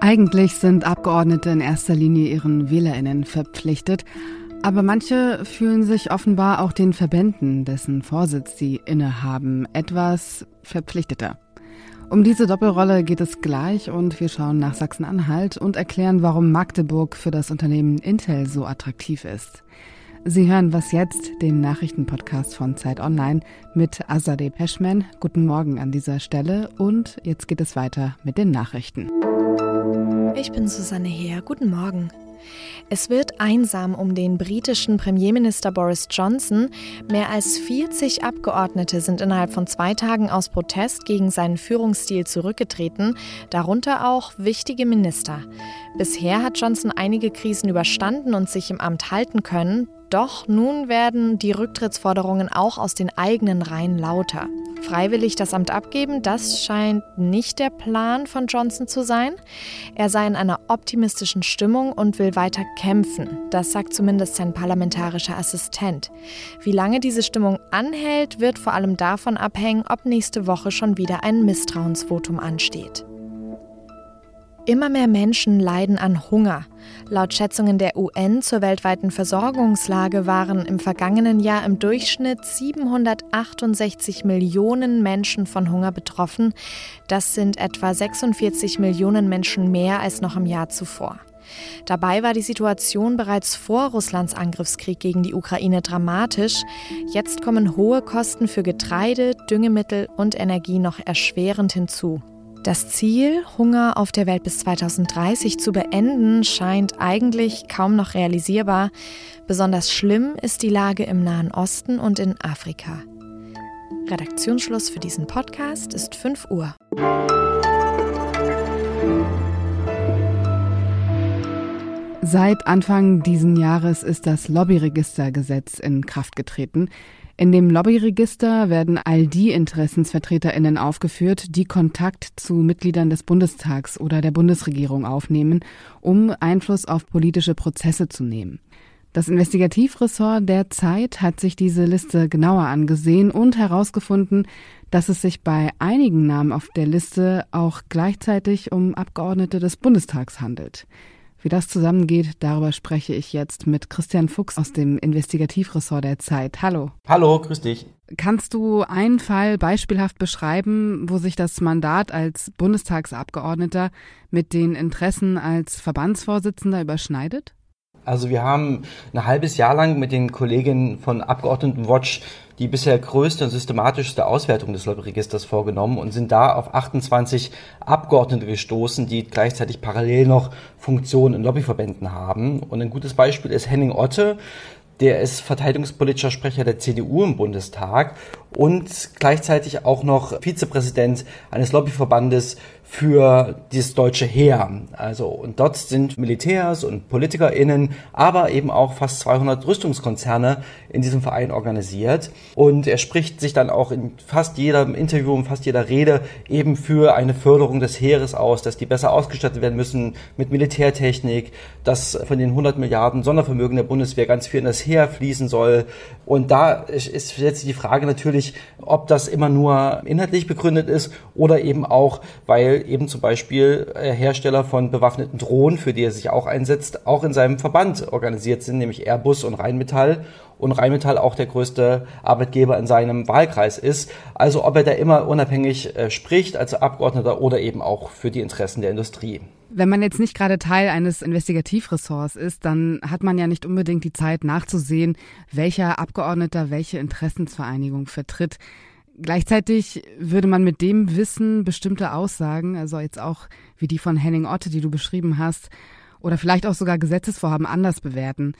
Eigentlich sind Abgeordnete in erster Linie ihren Wählerinnen verpflichtet, aber manche fühlen sich offenbar auch den Verbänden, dessen Vorsitz sie innehaben, etwas verpflichteter. Um diese Doppelrolle geht es gleich und wir schauen nach Sachsen-Anhalt und erklären, warum Magdeburg für das Unternehmen Intel so attraktiv ist. Sie hören Was jetzt, den Nachrichtenpodcast von Zeit Online mit Azadeh Peschman. Guten Morgen an dieser Stelle und jetzt geht es weiter mit den Nachrichten. Ich bin Susanne Heer. Guten Morgen. Es wird einsam um den britischen Premierminister Boris Johnson. Mehr als 40 Abgeordnete sind innerhalb von zwei Tagen aus Protest gegen seinen Führungsstil zurückgetreten, darunter auch wichtige Minister. Bisher hat Johnson einige Krisen überstanden und sich im Amt halten können. Doch nun werden die Rücktrittsforderungen auch aus den eigenen Reihen lauter. Freiwillig das Amt abgeben, das scheint nicht der Plan von Johnson zu sein. Er sei in einer optimistischen Stimmung und will weiter kämpfen. Das sagt zumindest sein parlamentarischer Assistent. Wie lange diese Stimmung anhält, wird vor allem davon abhängen, ob nächste Woche schon wieder ein Misstrauensvotum ansteht. Immer mehr Menschen leiden an Hunger. Laut Schätzungen der UN zur weltweiten Versorgungslage waren im vergangenen Jahr im Durchschnitt 768 Millionen Menschen von Hunger betroffen. Das sind etwa 46 Millionen Menschen mehr als noch im Jahr zuvor. Dabei war die Situation bereits vor Russlands Angriffskrieg gegen die Ukraine dramatisch. Jetzt kommen hohe Kosten für Getreide, Düngemittel und Energie noch erschwerend hinzu. Das Ziel, Hunger auf der Welt bis 2030 zu beenden, scheint eigentlich kaum noch realisierbar. Besonders schlimm ist die Lage im Nahen Osten und in Afrika. Redaktionsschluss für diesen Podcast ist 5 Uhr. Seit Anfang diesen Jahres ist das Lobbyregistergesetz in Kraft getreten. In dem Lobbyregister werden all die Interessensvertreterinnen aufgeführt, die Kontakt zu Mitgliedern des Bundestags oder der Bundesregierung aufnehmen, um Einfluss auf politische Prozesse zu nehmen. Das Investigativressort der Zeit hat sich diese Liste genauer angesehen und herausgefunden, dass es sich bei einigen Namen auf der Liste auch gleichzeitig um Abgeordnete des Bundestags handelt. Wie das zusammengeht, darüber spreche ich jetzt mit Christian Fuchs aus dem Investigativressort der Zeit. Hallo. Hallo, grüß dich. Kannst du einen Fall beispielhaft beschreiben, wo sich das Mandat als Bundestagsabgeordneter mit den Interessen als Verbandsvorsitzender überschneidet? Also wir haben ein halbes Jahr lang mit den Kolleginnen von Abgeordnetenwatch die bisher größte und systematischste Auswertung des Lobbyregisters vorgenommen und sind da auf 28 Abgeordnete gestoßen, die gleichzeitig parallel noch Funktionen in Lobbyverbänden haben. Und ein gutes Beispiel ist Henning Otte, der ist verteidigungspolitischer Sprecher der CDU im Bundestag und gleichzeitig auch noch Vizepräsident eines Lobbyverbandes für dieses deutsche Heer. Also, und dort sind Militärs und PolitikerInnen, aber eben auch fast 200 Rüstungskonzerne in diesem Verein organisiert. Und er spricht sich dann auch in fast jedem Interview und fast jeder Rede eben für eine Förderung des Heeres aus, dass die besser ausgestattet werden müssen mit Militärtechnik, dass von den 100 Milliarden Sondervermögen der Bundeswehr ganz viel in das Heer fließen soll. Und da ist jetzt die Frage natürlich, ob das immer nur inhaltlich begründet ist oder eben auch, weil eben zum Beispiel äh, Hersteller von bewaffneten Drohnen, für die er sich auch einsetzt, auch in seinem Verband organisiert sind, nämlich Airbus und Rheinmetall und Rheinmetall auch der größte Arbeitgeber in seinem Wahlkreis ist. Also ob er da immer unabhängig äh, spricht als Abgeordneter oder eben auch für die Interessen der Industrie. Wenn man jetzt nicht gerade Teil eines Investigativressorts ist, dann hat man ja nicht unbedingt die Zeit nachzusehen, welcher Abgeordneter welche Interessensvereinigung vertritt. Gleichzeitig würde man mit dem Wissen bestimmte Aussagen, also jetzt auch wie die von Henning Otte, die du beschrieben hast, oder vielleicht auch sogar Gesetzesvorhaben anders bewerten.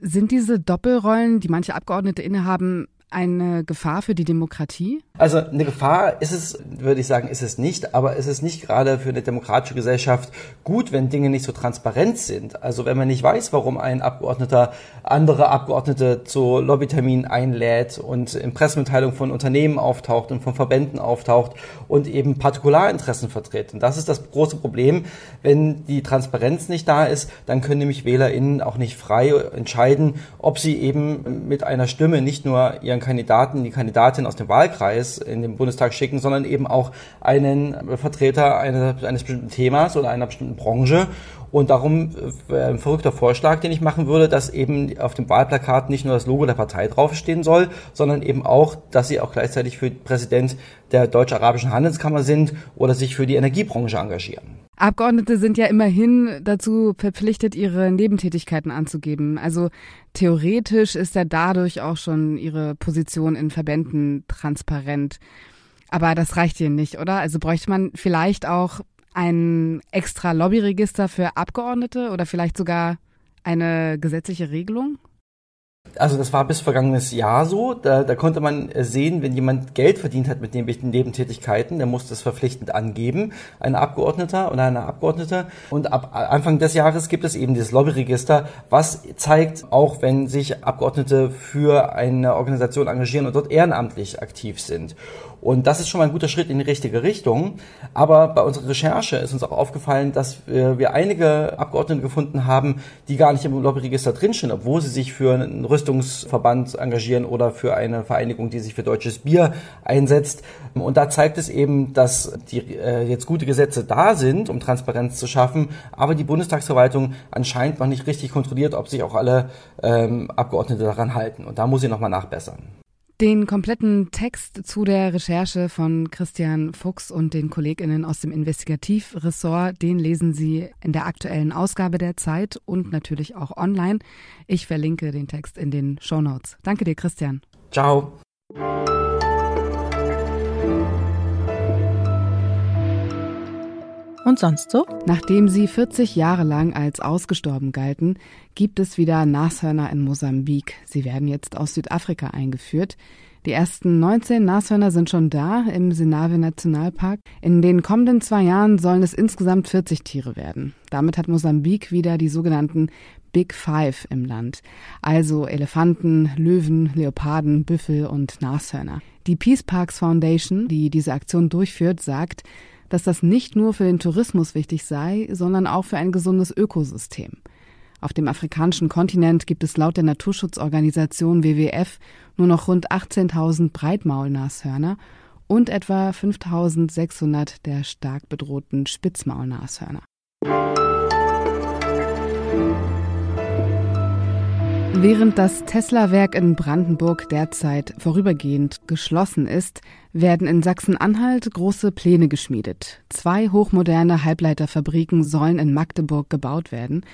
Sind diese Doppelrollen, die manche Abgeordnete innehaben, eine Gefahr für die Demokratie? Also eine Gefahr ist es, würde ich sagen, ist es nicht, aber es ist nicht gerade für eine demokratische Gesellschaft gut, wenn Dinge nicht so transparent sind. Also wenn man nicht weiß, warum ein Abgeordneter andere Abgeordnete zu Lobbyterminen einlädt und in Pressemitteilungen von Unternehmen auftaucht und von Verbänden auftaucht und eben Partikularinteressen vertritt. Und das ist das große Problem. Wenn die Transparenz nicht da ist, dann können nämlich WählerInnen auch nicht frei entscheiden, ob sie eben mit einer Stimme nicht nur ihren ihren Kandidaten, die Kandidatin aus dem Wahlkreis in den Bundestag schicken, sondern eben auch einen Vertreter eines, bestimmten Themas oder einer bestimmten Branche. Und darum äh, ein verrückter Vorschlag, den ich machen würde, dass eben auf dem Wahlplakat nicht nur das Logo der Partei draufstehen soll, sondern eben auch, dass sie auch gleichzeitig für Präsident der Deutsch-Arabischen Handelskammer sind oder sich für die Energiebranche engagieren. Abgeordnete sind ja immerhin dazu verpflichtet, ihre Nebentätigkeiten anzugeben. Also theoretisch ist ja dadurch auch schon ihre Position in Verbänden transparent. Aber das reicht hier nicht, oder? Also bräuchte man vielleicht auch ein extra Lobbyregister für Abgeordnete oder vielleicht sogar eine gesetzliche Regelung? Also das war bis vergangenes Jahr so. Da, da konnte man sehen, wenn jemand Geld verdient hat mit den Nebentätigkeiten, der muss das verpflichtend angeben, ein Abgeordneter oder eine Abgeordnete. Und ab Anfang des Jahres gibt es eben dieses Lobbyregister, was zeigt, auch wenn sich Abgeordnete für eine Organisation engagieren und dort ehrenamtlich aktiv sind. Und das ist schon mal ein guter Schritt in die richtige Richtung. Aber bei unserer Recherche ist uns auch aufgefallen, dass wir einige Abgeordnete gefunden haben, die gar nicht im Lobbyregister drinstehen, obwohl sie sich für einen Rüstungsverband engagieren oder für eine Vereinigung, die sich für deutsches Bier einsetzt. Und da zeigt es eben, dass die äh, jetzt gute Gesetze da sind, um Transparenz zu schaffen, aber die Bundestagsverwaltung anscheinend noch nicht richtig kontrolliert, ob sich auch alle ähm, Abgeordnete daran halten. Und da muss sie nochmal nachbessern. Den kompletten Text zu der Recherche von Christian Fuchs und den Kolleginnen aus dem Investigativressort, den lesen Sie in der aktuellen Ausgabe der Zeit und natürlich auch online. Ich verlinke den Text in den Show Notes. Danke dir, Christian. Ciao. Und sonst so? Nachdem sie 40 Jahre lang als ausgestorben galten, gibt es wieder Nashörner in Mosambik. Sie werden jetzt aus Südafrika eingeführt. Die ersten 19 Nashörner sind schon da im Senave Nationalpark. In den kommenden zwei Jahren sollen es insgesamt 40 Tiere werden. Damit hat Mosambik wieder die sogenannten Big Five im Land. Also Elefanten, Löwen, Leoparden, Büffel und Nashörner. Die Peace Parks Foundation, die diese Aktion durchführt, sagt, dass das nicht nur für den Tourismus wichtig sei, sondern auch für ein gesundes Ökosystem. Auf dem afrikanischen Kontinent gibt es laut der Naturschutzorganisation WWF nur noch rund 18.000 Breitmaulnashörner und etwa 5.600 der stark bedrohten Spitzmaulnashörner. Während das Tesla-Werk in Brandenburg derzeit vorübergehend geschlossen ist, werden in Sachsen-Anhalt große Pläne geschmiedet. Zwei hochmoderne Halbleiterfabriken sollen in Magdeburg gebaut werden.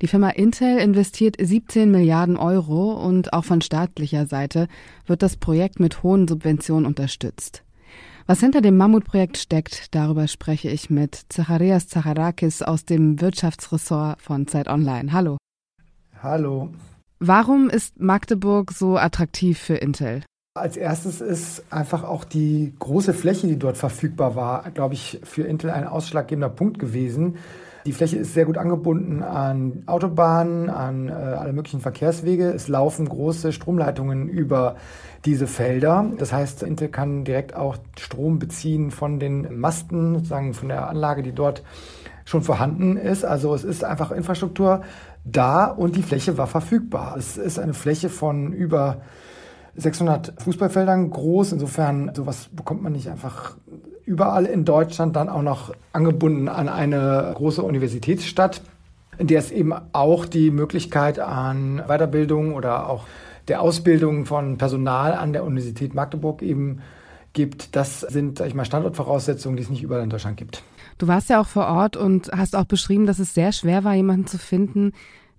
Die Firma Intel investiert 17 Milliarden Euro und auch von staatlicher Seite wird das Projekt mit hohen Subventionen unterstützt. Was hinter dem Mammutprojekt steckt, darüber spreche ich mit Zacharias Zacharakis aus dem Wirtschaftsressort von Zeit Online. Hallo. Hallo. Warum ist Magdeburg so attraktiv für Intel? Als erstes ist einfach auch die große Fläche, die dort verfügbar war, glaube ich, für Intel ein ausschlaggebender Punkt gewesen. Die Fläche ist sehr gut angebunden an Autobahnen, an äh, alle möglichen Verkehrswege. Es laufen große Stromleitungen über diese Felder. Das heißt, Intel kann direkt auch Strom beziehen von den Masten, sozusagen von der Anlage, die dort schon vorhanden ist. Also es ist einfach Infrastruktur da und die Fläche war verfügbar. Es ist eine Fläche von über 600 Fußballfeldern groß. Insofern, sowas bekommt man nicht einfach überall in Deutschland dann auch noch angebunden an eine große Universitätsstadt, in der es eben auch die Möglichkeit an Weiterbildung oder auch der Ausbildung von Personal an der Universität Magdeburg eben gibt. Das sind, sag ich mal, Standortvoraussetzungen, die es nicht überall in Deutschland gibt. Du warst ja auch vor Ort und hast auch beschrieben, dass es sehr schwer war, jemanden zu finden,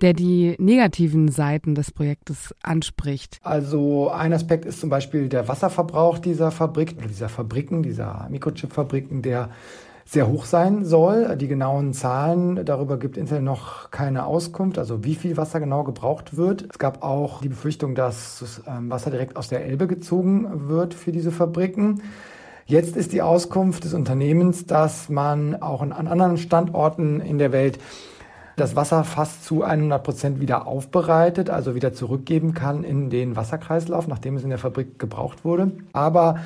der die negativen Seiten des Projektes anspricht. Also ein Aspekt ist zum Beispiel der Wasserverbrauch dieser Fabrik oder dieser Fabriken, dieser Mikrochip-Fabriken, der sehr hoch sein soll. Die genauen Zahlen, darüber gibt Intel noch keine Auskunft, also wie viel Wasser genau gebraucht wird. Es gab auch die Befürchtung, dass das ähm, Wasser direkt aus der Elbe gezogen wird für diese Fabriken. Jetzt ist die Auskunft des Unternehmens, dass man auch an anderen Standorten in der Welt das Wasser fast zu 100 Prozent wieder aufbereitet, also wieder zurückgeben kann in den Wasserkreislauf, nachdem es in der Fabrik gebraucht wurde. Aber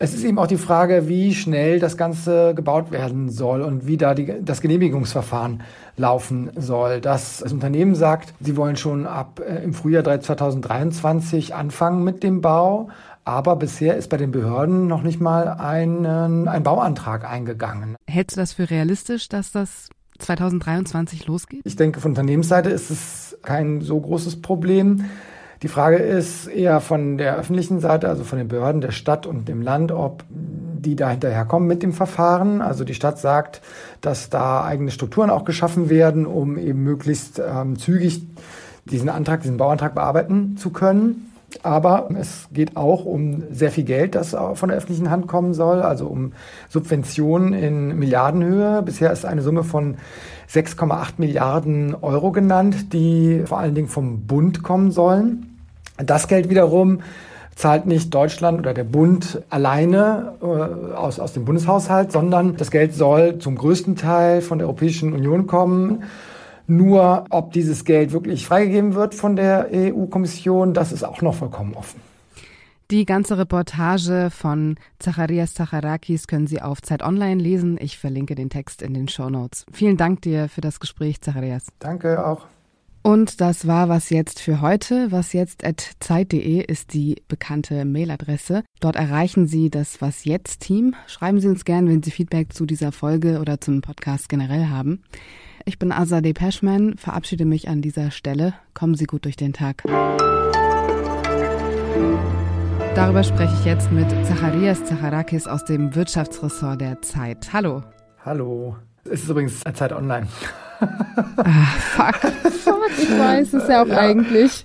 Es ist eben auch die Frage, wie schnell das Ganze gebaut werden soll und wie da die, das Genehmigungsverfahren laufen soll. Das, das Unternehmen sagt, sie wollen schon ab äh, im Frühjahr 2023 anfangen mit dem Bau. Aber bisher ist bei den Behörden noch nicht mal ein, ein Bauantrag eingegangen. Hältst du das für realistisch, dass das 2023 losgeht? Ich denke, von Unternehmensseite ist es kein so großes Problem. Die Frage ist eher von der öffentlichen Seite, also von den Behörden der Stadt und dem Land, ob die da hinterherkommen mit dem Verfahren. Also die Stadt sagt, dass da eigene Strukturen auch geschaffen werden, um eben möglichst ähm, zügig diesen Antrag, diesen Bauantrag bearbeiten zu können. Aber es geht auch um sehr viel Geld, das von der öffentlichen Hand kommen soll, also um Subventionen in Milliardenhöhe. Bisher ist eine Summe von 6,8 Milliarden Euro genannt, die vor allen Dingen vom Bund kommen sollen. Das Geld wiederum zahlt nicht Deutschland oder der Bund alleine äh, aus, aus dem Bundeshaushalt, sondern das Geld soll zum größten Teil von der Europäischen Union kommen. Nur ob dieses Geld wirklich freigegeben wird von der EU-Kommission, das ist auch noch vollkommen offen. Die ganze Reportage von Zacharias Zacharakis können Sie auf Zeit Online lesen. Ich verlinke den Text in den Show Notes. Vielen Dank dir für das Gespräch, Zacharias. Danke auch. Und das war was jetzt für heute. Was jetzt at zeit.de ist die bekannte Mailadresse. Dort erreichen Sie das Was jetzt Team. Schreiben Sie uns gern, wenn Sie Feedback zu dieser Folge oder zum Podcast generell haben. Ich bin Azadeh Peschman, verabschiede mich an dieser Stelle. Kommen Sie gut durch den Tag. Darüber spreche ich jetzt mit Zacharias Zacharakis aus dem Wirtschaftsressort der Zeit. Hallo. Hallo. Es ist übrigens Zeit Online. ah, fuck. fuck, ich weiß es ja auch ja. eigentlich.